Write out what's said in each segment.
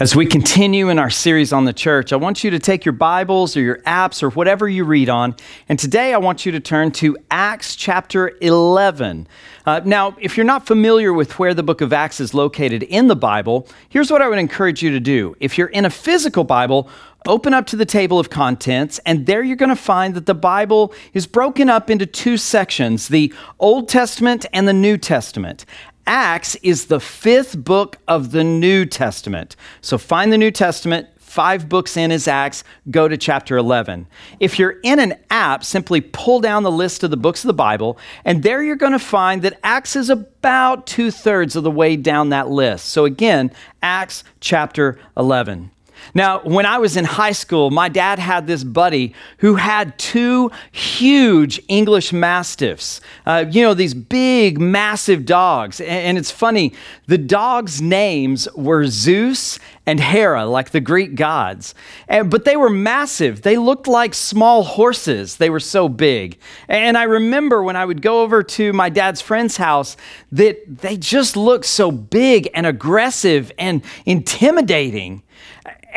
As we continue in our series on the church, I want you to take your Bibles or your apps or whatever you read on, and today I want you to turn to Acts chapter 11. Uh, now, if you're not familiar with where the book of Acts is located in the Bible, here's what I would encourage you to do. If you're in a physical Bible, open up to the table of contents, and there you're going to find that the Bible is broken up into two sections the Old Testament and the New Testament. Acts is the fifth book of the New Testament. So find the New Testament, five books in is Acts, go to chapter 11. If you're in an app, simply pull down the list of the books of the Bible, and there you're going to find that Acts is about two thirds of the way down that list. So again, Acts chapter 11. Now, when I was in high school, my dad had this buddy who had two huge English Mastiffs. Uh, you know, these big, massive dogs. And, and it's funny, the dogs' names were Zeus and Hera, like the Greek gods. And, but they were massive. They looked like small horses. They were so big. And I remember when I would go over to my dad's friend's house that they just looked so big and aggressive and intimidating.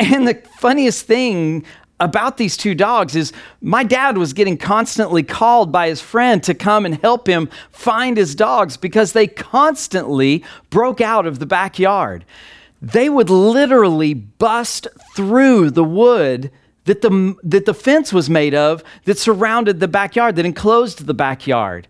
And the funniest thing about these two dogs is my dad was getting constantly called by his friend to come and help him find his dogs because they constantly broke out of the backyard. They would literally bust through the wood that the, that the fence was made of that surrounded the backyard, that enclosed the backyard.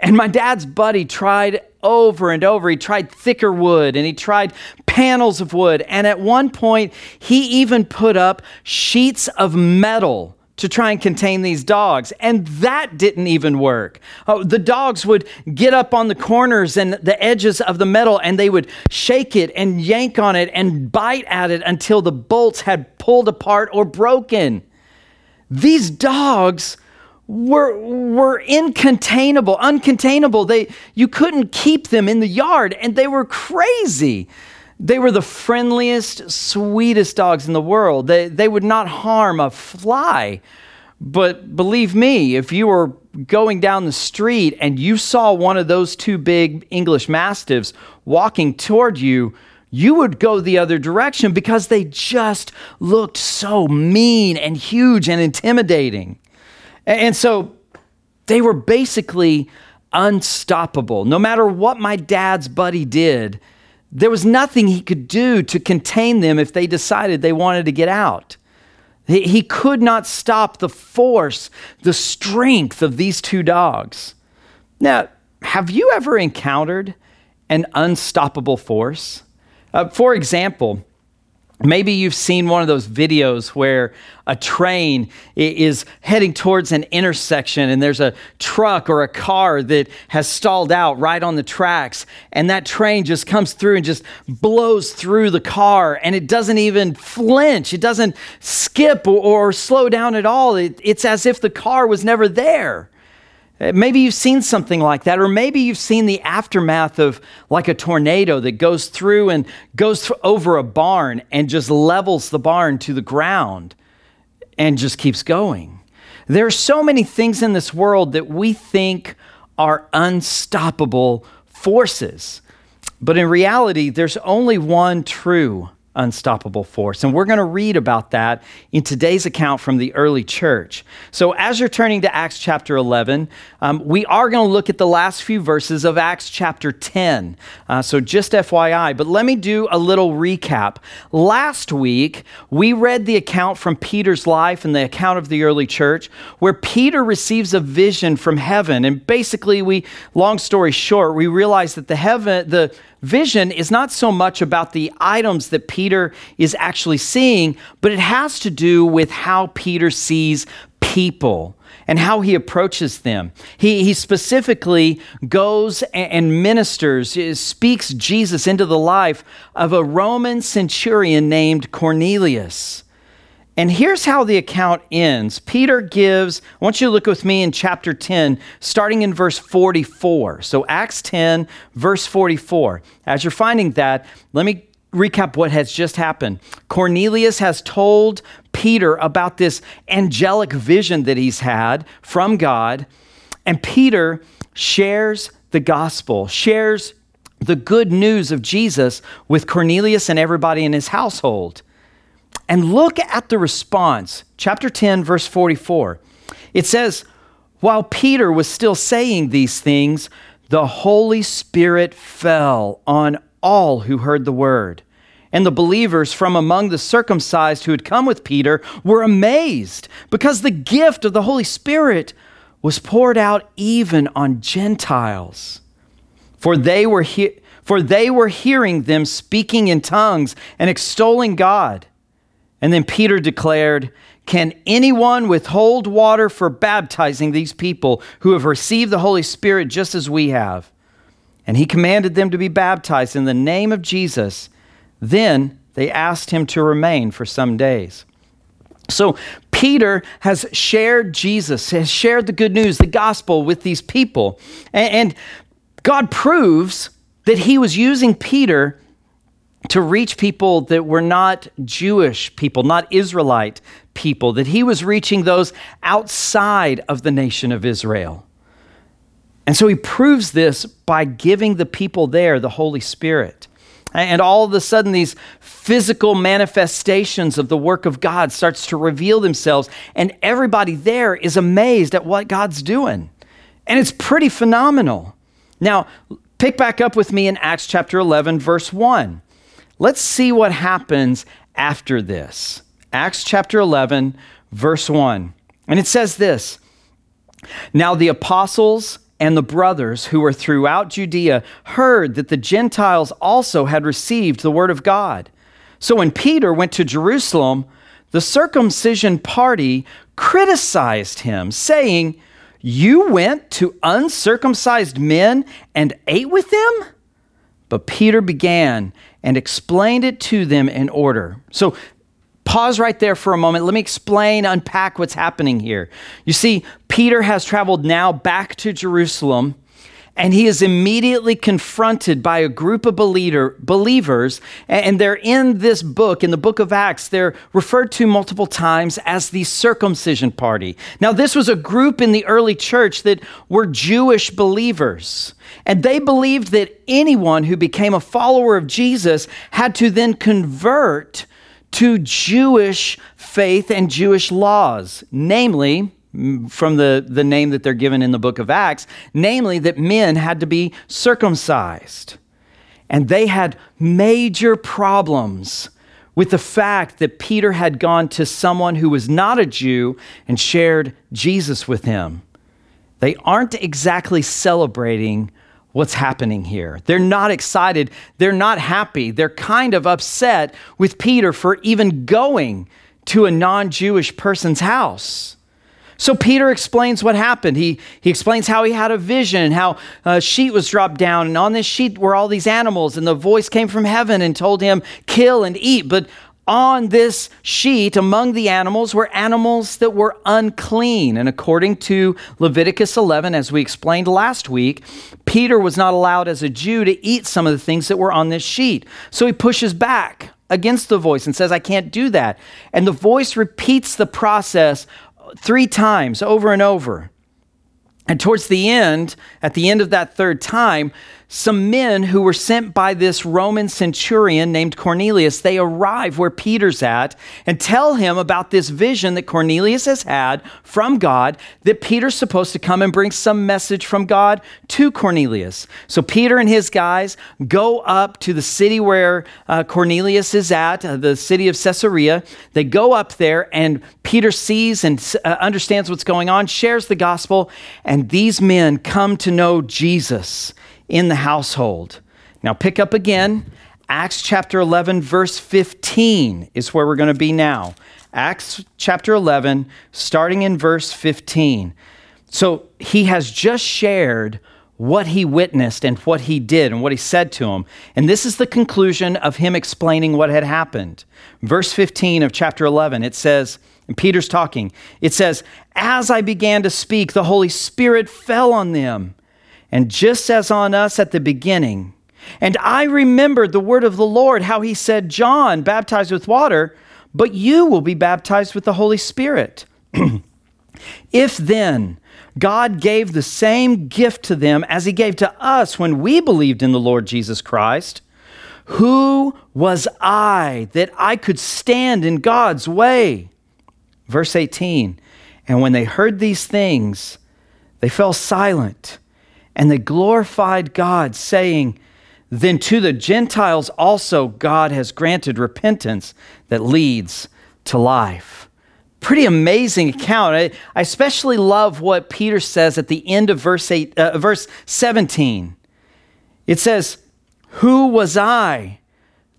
And my dad's buddy tried over and over. He tried thicker wood and he tried panels of wood. And at one point, he even put up sheets of metal to try and contain these dogs. And that didn't even work. Oh, the dogs would get up on the corners and the edges of the metal and they would shake it and yank on it and bite at it until the bolts had pulled apart or broken. These dogs were, were incontainable, uncontainable. They, you couldn't keep them in the yard, and they were crazy. They were the friendliest, sweetest dogs in the world. They, they would not harm a fly. But believe me, if you were going down the street and you saw one of those two big English Mastiffs walking toward you, you would go the other direction because they just looked so mean and huge and intimidating. And so they were basically unstoppable. No matter what my dad's buddy did, there was nothing he could do to contain them if they decided they wanted to get out. He could not stop the force, the strength of these two dogs. Now, have you ever encountered an unstoppable force? Uh, for example, Maybe you've seen one of those videos where a train is heading towards an intersection and there's a truck or a car that has stalled out right on the tracks. And that train just comes through and just blows through the car and it doesn't even flinch. It doesn't skip or, slow down at all. It, it's as if the car was never there. Uh, maybe you've seen something like that, or maybe you've seen the aftermath of like a tornado that goes through and goes over a barn and just levels the barn to the ground and just keeps going. There are so many things in this world that we think are unstoppable forces. But in reality, there's only one true unstoppable force. And we're going to read about that in today's account from the early church. So, as you're turning to Acts chapter 11, um, we are going to look at the last few verses of Acts chapter 10. Uh, so, just FYI, but let me do a little recap. Last week, we read the account from Peter's life and the account of the early church, where Peter receives a vision from heaven. And basically, we, long story short, we realize that the heaven, the vision is not so much about the items that Peter is actually seeing, but it has to do with how Peter sees people and how he approaches them. He, he specifically goes and ministers, eh, speaks Jesus into the life of a Roman centurion named Cornelius. And here's how the account ends. Peter gives, I want you to look with me in chapter 10, starting in verse 44. So, Acts 10, verse 44. As you're finding that, let me recap what has just happened. Cornelius has told Peter about this angelic vision that he's had from God, and Peter shares the gospel, shares the good news of Jesus with Cornelius and everybody in his household. And look at the response. Chapter 10, verse 44. It says, While Peter was still saying these things, the Holy Spirit fell on all who heard the word. And the believers from among the circumcised who had come with Peter were amazed because the gift of the Holy Spirit was poured out even on Gentiles. For they were, he- for they were hearing them speaking in tongues and extolling God. And then Peter declared, Can anyone withhold water for baptizing these people who have received the Holy Spirit just as we have? And he commanded them to be baptized in the name of Jesus. Then they asked him to remain for some days. So Peter has shared Jesus, has shared the good news, the gospel with these people. And, God proves that he was using Peter to reach people that were not Jewish people, not Israelite people, that he was reaching those outside of the nation of Israel. And so he proves this by giving the people there the Holy Spirit. And all of a sudden, these physical manifestations of the work of God starts to reveal themselves, and everybody there is amazed at what God's doing. And it's pretty phenomenal. Now, pick back up with me in Acts chapter 11, verse 1. Let's see what happens after this. Acts chapter 11, verse 1. And it says this Now the apostles and the brothers who were throughout Judea heard that the Gentiles also had received the word of God. So when Peter went to Jerusalem, the circumcision party criticized him, saying, You went to uncircumcised men and ate with them? But Peter began and explained it to them in order. So pause right there for a moment. Let me explain, unpack what's happening here. You see, Peter has traveled now back to Jerusalem and he is immediately confronted by a group of believer, believers, and they're in this book, in the book of Acts, they're referred to multiple times as the circumcision party. Now, this was a group in the early church that were Jewish believers, and they believed that anyone who became a follower of Jesus had to then convert to Jewish faith and Jewish laws, namely, from the, the name that they're given in the book of Acts, namely that men had to be circumcised. And they had major problems with the fact that Peter had gone to someone who was not a Jew and shared Jesus with him. They aren't exactly celebrating what's happening here. They're not excited. They're not happy. They're kind of upset with Peter for even going to a non Jewish person's house. So Peter explains what happened. He, he explains how he had a vision, how a sheet was dropped down, and on this sheet were all these animals, and the voice came from heaven and told him, Kill and eat. But on this sheet, among the animals, were animals that were unclean. And according to Leviticus 11, as we explained last week, Peter was not allowed as a Jew to eat some of the things that were on this sheet. So he pushes back against the voice and says, I can't do that. And the voice repeats the process three times over and over. And towards the end, at the end of that third time, some men who were sent by this Roman centurion named Cornelius, they arrive where Peter's at and tell him about this vision that Cornelius has had from God that Peter's supposed to come and bring some message from God to Cornelius. So Peter and his guys go up to the city where uh, Cornelius is at, uh, the city of Caesarea. They go up there and Peter sees and uh, understands what's going on, shares the gospel, and these men come to know Jesus in the household. Now, pick up again. Acts chapter 11, verse 15 is where we're going to be now. Acts chapter 11, starting in verse 15. So he has just shared what he witnessed and what he did and what he said to him. And this is the conclusion of him explaining what had happened. Verse 15 of chapter 11, it says, and Peter's talking, it says, As I began to speak, the Holy Spirit fell on them and just as on us at the beginning. And I remembered the word of the Lord, how he said, John baptized with water, but you will be baptized with the Holy Spirit. if then God gave the same gift to them as He gave to us when we believed in the Lord Jesus Christ. Who was I that I could stand in God's way? Verse 18 And when they heard these things, they fell silent and they glorified God, saying, Then to the Gentiles also God has granted repentance that leads to life. Pretty amazing account. I, I especially love what Peter says at the end of verse, eight, uh, verse 17. It says, Who was I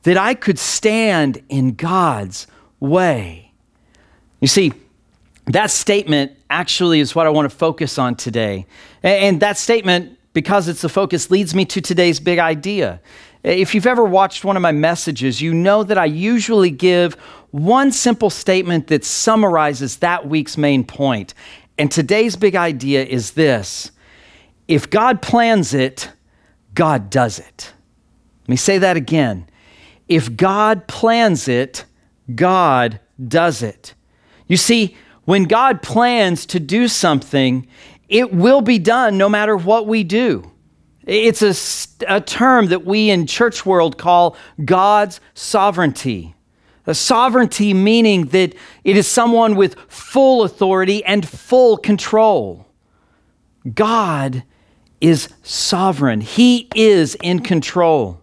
that I could stand in God's way? You see, that statement actually is what I want to focus on today. And that statement, because it's the focus, leads me to today's big idea. If you've ever watched one of my messages, you know that I usually give one simple statement that summarizes that week's main point. And today's big idea is this if God plans it, God does it. Let me say that again. If God plans it, God does it. You see, when God plans to do something, it will be done no matter what we do. It's a, a term that we in church world call God's sovereignty. A sovereignty meaning that it is someone with full authority and full control. God is sovereign. He is in control.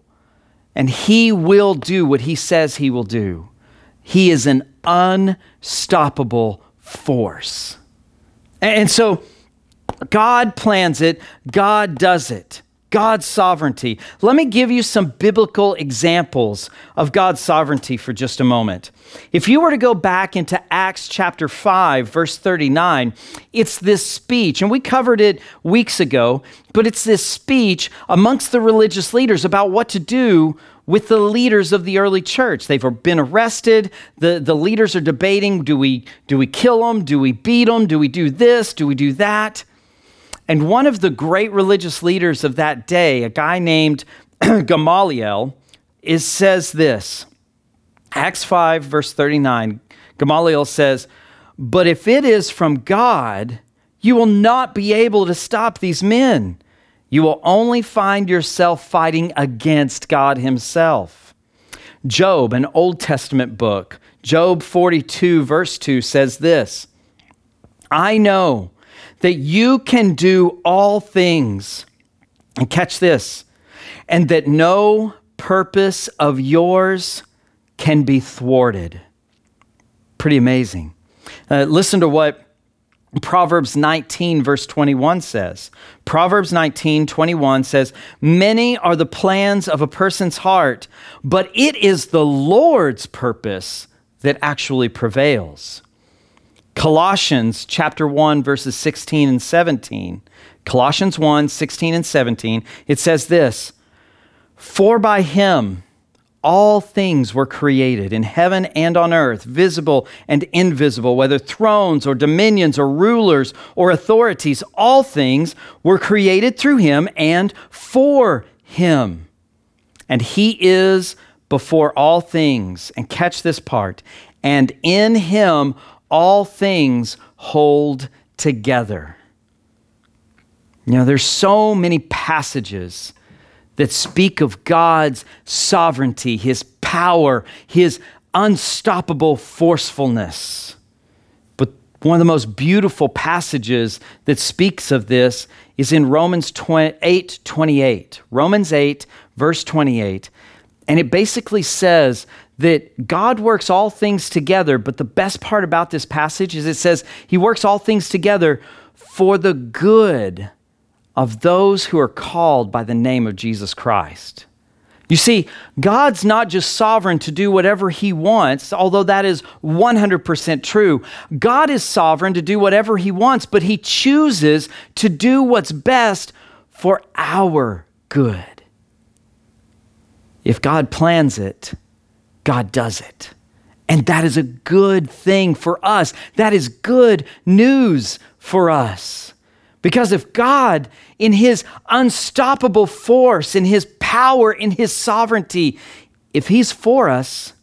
And he will do what he says he will do. He is an unstoppable force. And so God plans it, God does it. God's sovereignty. Let me give you some biblical examples of God's sovereignty for just a moment. If you were to go back into Acts chapter 5, verse 39, it's this speech, and we covered it weeks ago, but it's this speech amongst the religious leaders about what to do with the leaders of the early church. They've been arrested. The, the leaders are debating do we, do we kill them? Do we beat them? Do we do this? Do we do that? And one of the great religious leaders of that day, a guy named Gamaliel, is, says this Acts 5, verse 39. Gamaliel says, But if it is from God, you will not be able to stop these men. You will only find yourself fighting against God Himself. Job, an Old Testament book, Job 42, verse 2 says this I know that you can do all things. And catch this, and that no purpose of yours can be thwarted. Pretty amazing. Uh, listen to what Proverbs 19, verse 21 says. Proverbs 19, 21 says, Many are the plans of a person's heart, but it is the Lord's purpose that actually prevails. Colossians chapter 1 verses 16 and 17. Colossians 1 16 and 17. It says this For by him all things were created in heaven and on earth, visible and invisible, whether thrones or dominions or rulers or authorities, all things were created through him and for him. And he is before all things. And catch this part. And in him all things hold together. You know, there's so many passages that speak of God's sovereignty, his power, his unstoppable forcefulness. But one of the most beautiful passages that speaks of this is in Romans 8 28. Romans 8, verse 28. And it basically says that God works all things together, but the best part about this passage is it says he works all things together for the good of those who are called by the name of Jesus Christ. You see, God's not just sovereign to do whatever He wants, although that is 100% true. God is sovereign to do whatever He wants, but He chooses to do what's best for our good. If God plans it, God does it. And that is a good thing for us. That is good news for us. Because if God, in his unstoppable force, in his power, in his sovereignty, if he's for us,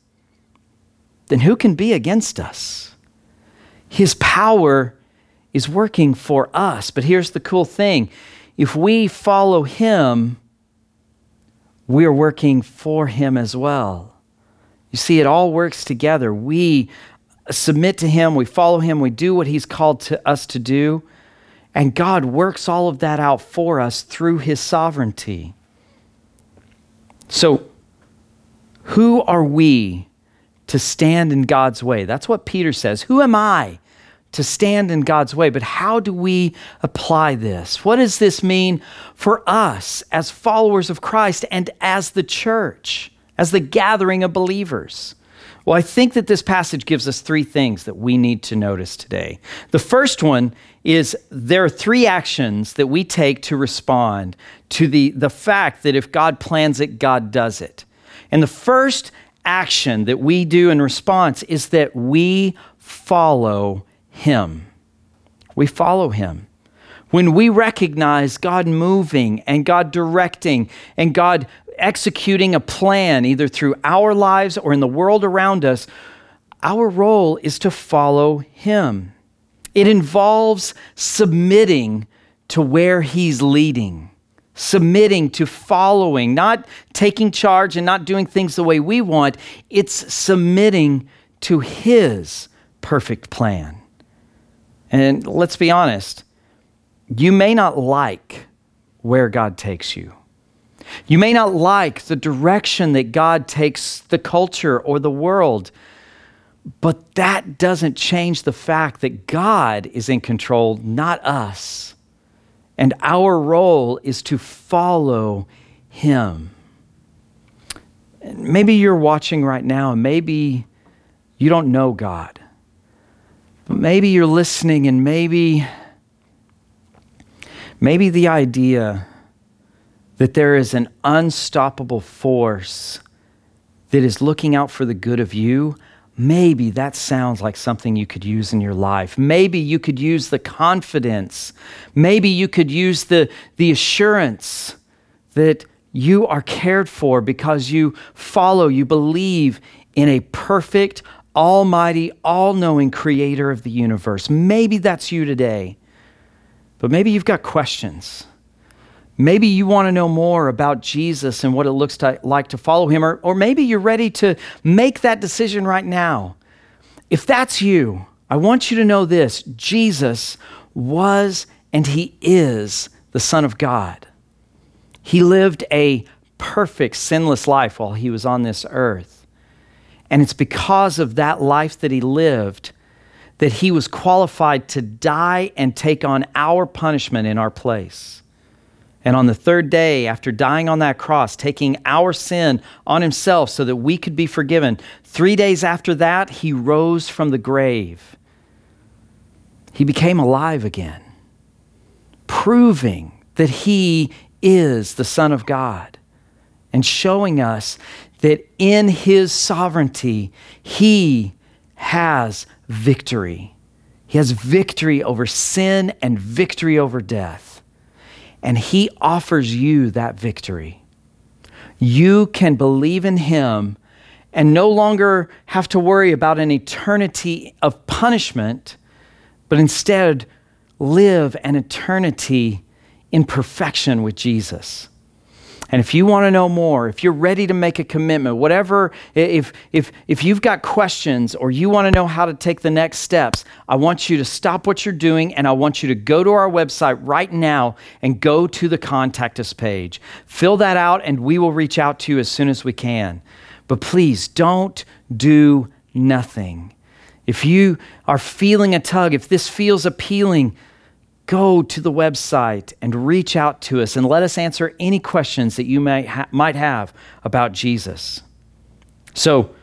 then who can be against us? His power is working for us. But here's the cool thing if we follow Him, we're working for Him as well. You see, it all works together. We submit to Him, we follow Him, we do what He's called to us to do, and God works all of that out for us through His sovereignty. So, who are we to stand in God's way? That's what Peter says. Who am I to stand in God's way? But how do we apply this? What does this mean for us as followers of Christ and as the church, as the gathering of believers? Well, I think that this passage gives us three things that we need to notice today. The first one is there are three actions that we take to respond to the, the fact that if God plans it, God does it. And the first action that we do in response is that we follow Him. We follow Him. When we recognize God moving and God directing and God executing a plan, either through our lives or in the world around us, our role is to follow Him. It involves submitting to where He's leading, submitting to following, not taking charge and not doing things the way we want. It's submitting to His perfect plan. And let's be honest, you may not like where God takes you. You may not like the direction that God takes the culture or the world, but that doesn't change the fact that God is in control, not us. And our role is to follow Him. Maybe you're watching right now, and maybe you don't know God. But maybe you're listening, and maybe, maybe the idea that there is an unstoppable force that is looking out for the good of you, maybe that sounds like something you could use in your life. Maybe you could use the confidence. Maybe you could use the, the assurance that you are cared for because you follow, you believe in a perfect, almighty, all knowing creator of the universe. Maybe that's you today. But maybe you've got questions. Maybe you want to know more about Jesus and what it looks to, like to follow him, or, or maybe you're ready to make that decision right now. If that's you, I want you to know this Jesus was and he is the Son of God. He lived a perfect, sinless life while he was on this earth. And it's because of that life that he lived that he was qualified to die and take on our punishment in our place. And on the third day, after dying on that cross, taking our sin on himself so that we could be forgiven, three days after that, he rose from the grave. He became alive again, proving that he is the Son of God and showing us that in his sovereignty, he has victory. He has victory over sin and victory over death and He offers you that victory. You can believe in Him and no longer have to worry about an eternity of punishment, but instead live an eternity in perfection with Jesus. And if you want to know more, if you're ready to make a commitment, whatever, if, if, if you've got questions or you want to know how to take the next steps, I want you to stop what you're doing and I want you to go to our website right now and go to the contact us page. Fill that out and we will reach out to you as soon as we can. But please don't do nothing. If you are feeling a tug, if this feels appealing, go to the website and reach out to us and let us answer any questions that you may ha- might have about Jesus. So,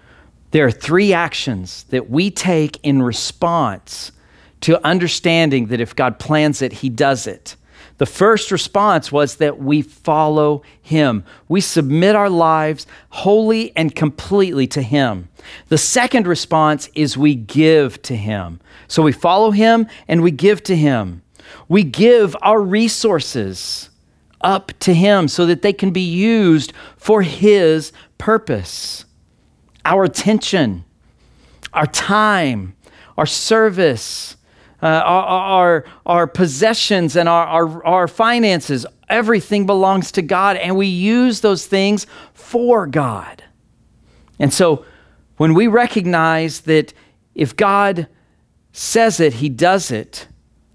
there are three actions that we take in response to understanding that if God plans it, He does it. The first response was that we follow Him. We submit our lives wholly and completely to Him. The second response is we give to Him. So we follow Him and we give to Him. We give our resources up to Him so that they can be used for His purpose. Our attention, our time, our service, uh, our, our, our, possessions and our, our, our finances. Everything belongs to God, and we use those things for God. And so when we recognize that if God says it, he does it,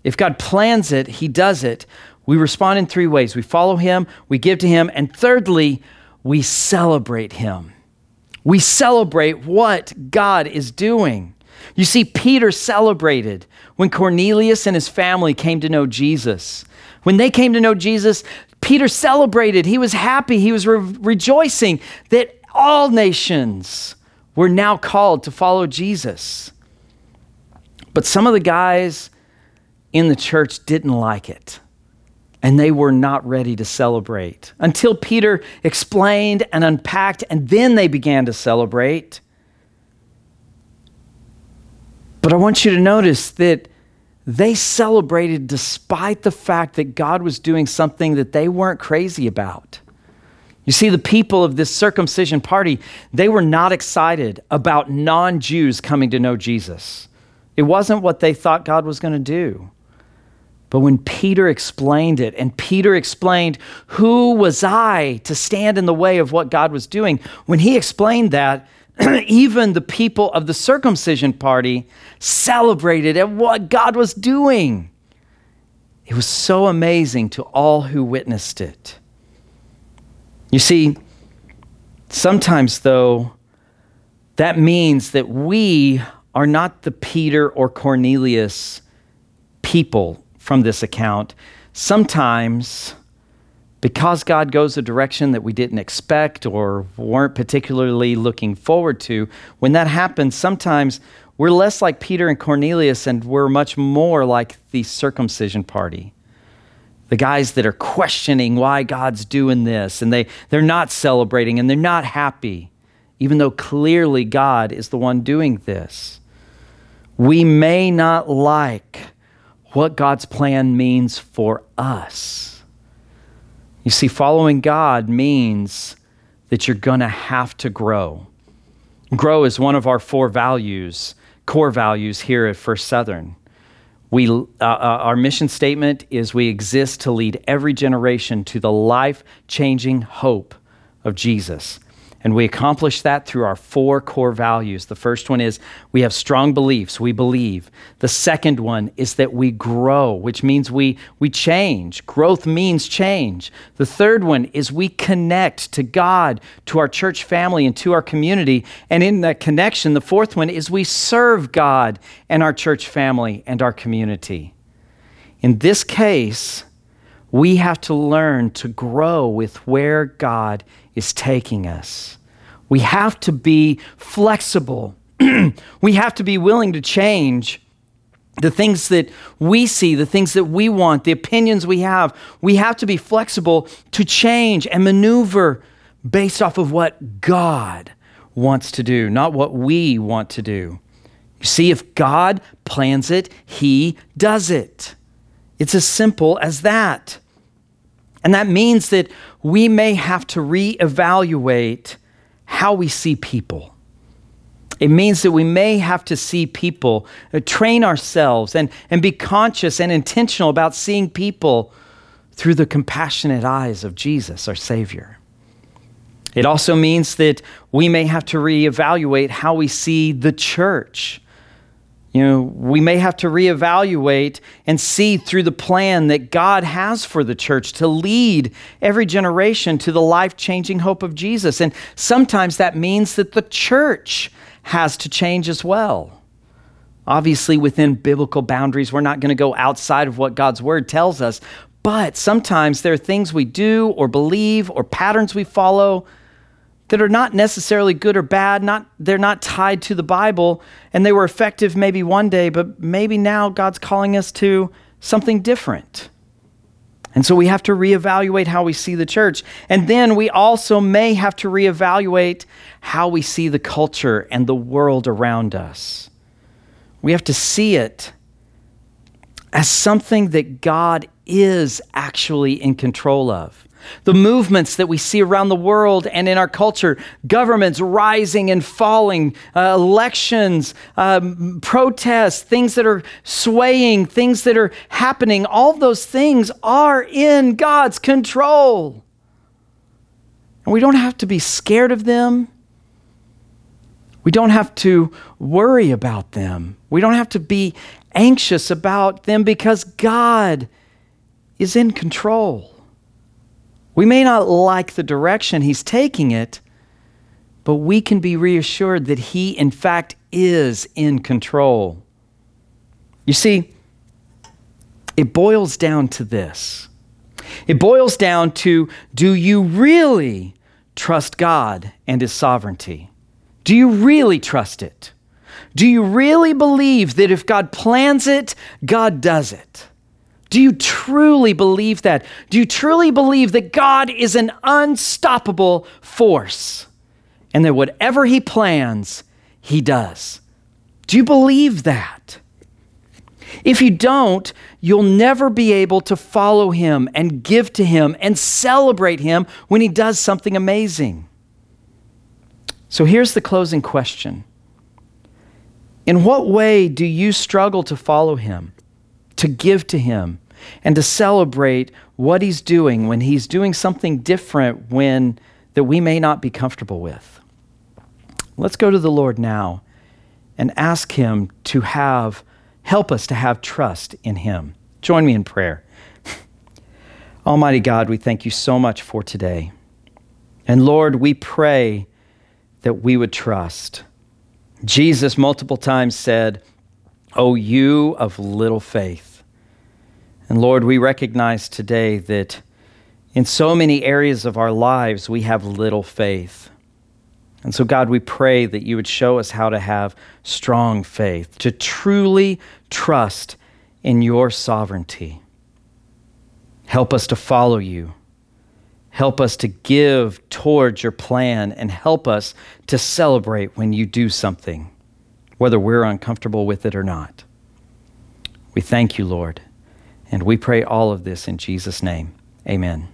if God plans it, he does it, we respond in three ways we follow him, we give to him, and thirdly, we celebrate him. We celebrate what God is doing. You see, Peter celebrated when Cornelius and his family came to know Jesus. When they came to know Jesus, Peter celebrated. He was happy. He was re- rejoicing that all nations were now called to follow Jesus. But some of the guys in the church didn't like it and they were not ready to celebrate until Peter explained and unpacked, and then they began to celebrate. But I want you to notice that they celebrated despite the fact that God was doing something that they weren't crazy about. You see, the people of this circumcision party, they were not excited about non Jews coming to know Jesus. It wasn't what they thought God was going to do. But when Peter explained it, and Peter explained, Who was I to stand in the way of what God was doing? When he explained that, even the people of the circumcision party celebrated at what God was doing. It was so amazing to all who witnessed it. You see, sometimes, though, that means that we are not the Peter or Cornelius people from this account. Sometimes, because God goes a direction that we didn't expect or weren't particularly looking forward to, when that happens, sometimes we're less like Peter and Cornelius and we're much more like the circumcision party. The guys that are questioning why God's doing this and they, they're not celebrating and they're not happy, even though clearly God is the one doing this. We may not like what God's plan means for us. You see, following God means that you're going to have to grow. Grow is one of our four values, core values here at First Southern. We, uh, uh, our mission statement is we exist to lead every generation to the life changing hope of Jesus. And we accomplish that through our four core values. The first one is we have strong beliefs, we believe. The second one is that we grow, which means we, we change. Growth means change. The third one is we connect to God, to our church family, and to our community. And in that connection, the fourth one is we serve God and our church family and our community. In this case, we have to learn to grow with where God is taking us. We have to be flexible. we have to be willing to change the things that we see, the things that we want, the opinions we have. We have to be flexible to change and maneuver based off of what God wants to do, not what we want to do. You see, if God plans it, He does it. It's as simple as that. And that means that we may have to reevaluate how we see people. It means that we may have to see people, uh, train ourselves, and, and be conscious and intentional about seeing people through the compassionate eyes of Jesus, our Savior. It also means that we may have to reevaluate how we see the church you know, we may have to reevaluate and see through the plan that God has for the church to lead every generation to the life changing hope of Jesus. And sometimes that means that the church has to change as well. Obviously, within biblical boundaries, we're not going to go outside of what God's word tells us. But sometimes there are things we do or believe or patterns we follow that are not necessarily good or bad, not they're not tied to the Bible and they were effective maybe one day, but maybe now God's calling us to something different. And so we have to reevaluate how we see the church. And then we also may have to reevaluate how we see the culture and the world around us. We have to see it as something that God is actually in control of the movements that we see around the world and in our culture, governments rising and falling, uh, elections, um, protests, things that are swaying, things that are happening, all those things are in God's control. And we don't have to be scared of them. We don't have to worry about them. We don't have to be anxious about them because God is in control. We may not like the direction He's taking it, but we can be reassured that He, in fact, is in control. You see, it boils down to this. It boils down to do you really trust God and His sovereignty? Do you really trust it? Do you really believe that if God plans it, God does it? Do you truly believe that? Do you truly believe that God is an unstoppable force and that whatever He plans, He does? Do you believe that? If you don't, you'll never be able to follow Him and give to Him and celebrate Him when He does something amazing. So here's the closing question In what way do you struggle to follow him, to give to him, and to celebrate what he's doing when he's doing something different when that we may not be comfortable with? Let's go to the Lord now and ask him to have help us to have trust in him. Join me in prayer. Almighty God, we thank you so much for today. And Lord, we pray that we would trust. Jesus multiple times said, Oh, you of little faith. And Lord, we recognize today that in so many areas of our lives we have little faith. And so, God, we pray that you would show us how to have strong faith, to truly trust in your sovereignty. Help us to follow you. Help us to give towards your plan and help us to celebrate when you do something, whether we're uncomfortable with it or not. We thank you, Lord, and we pray all of this in Jesus' name. Amen.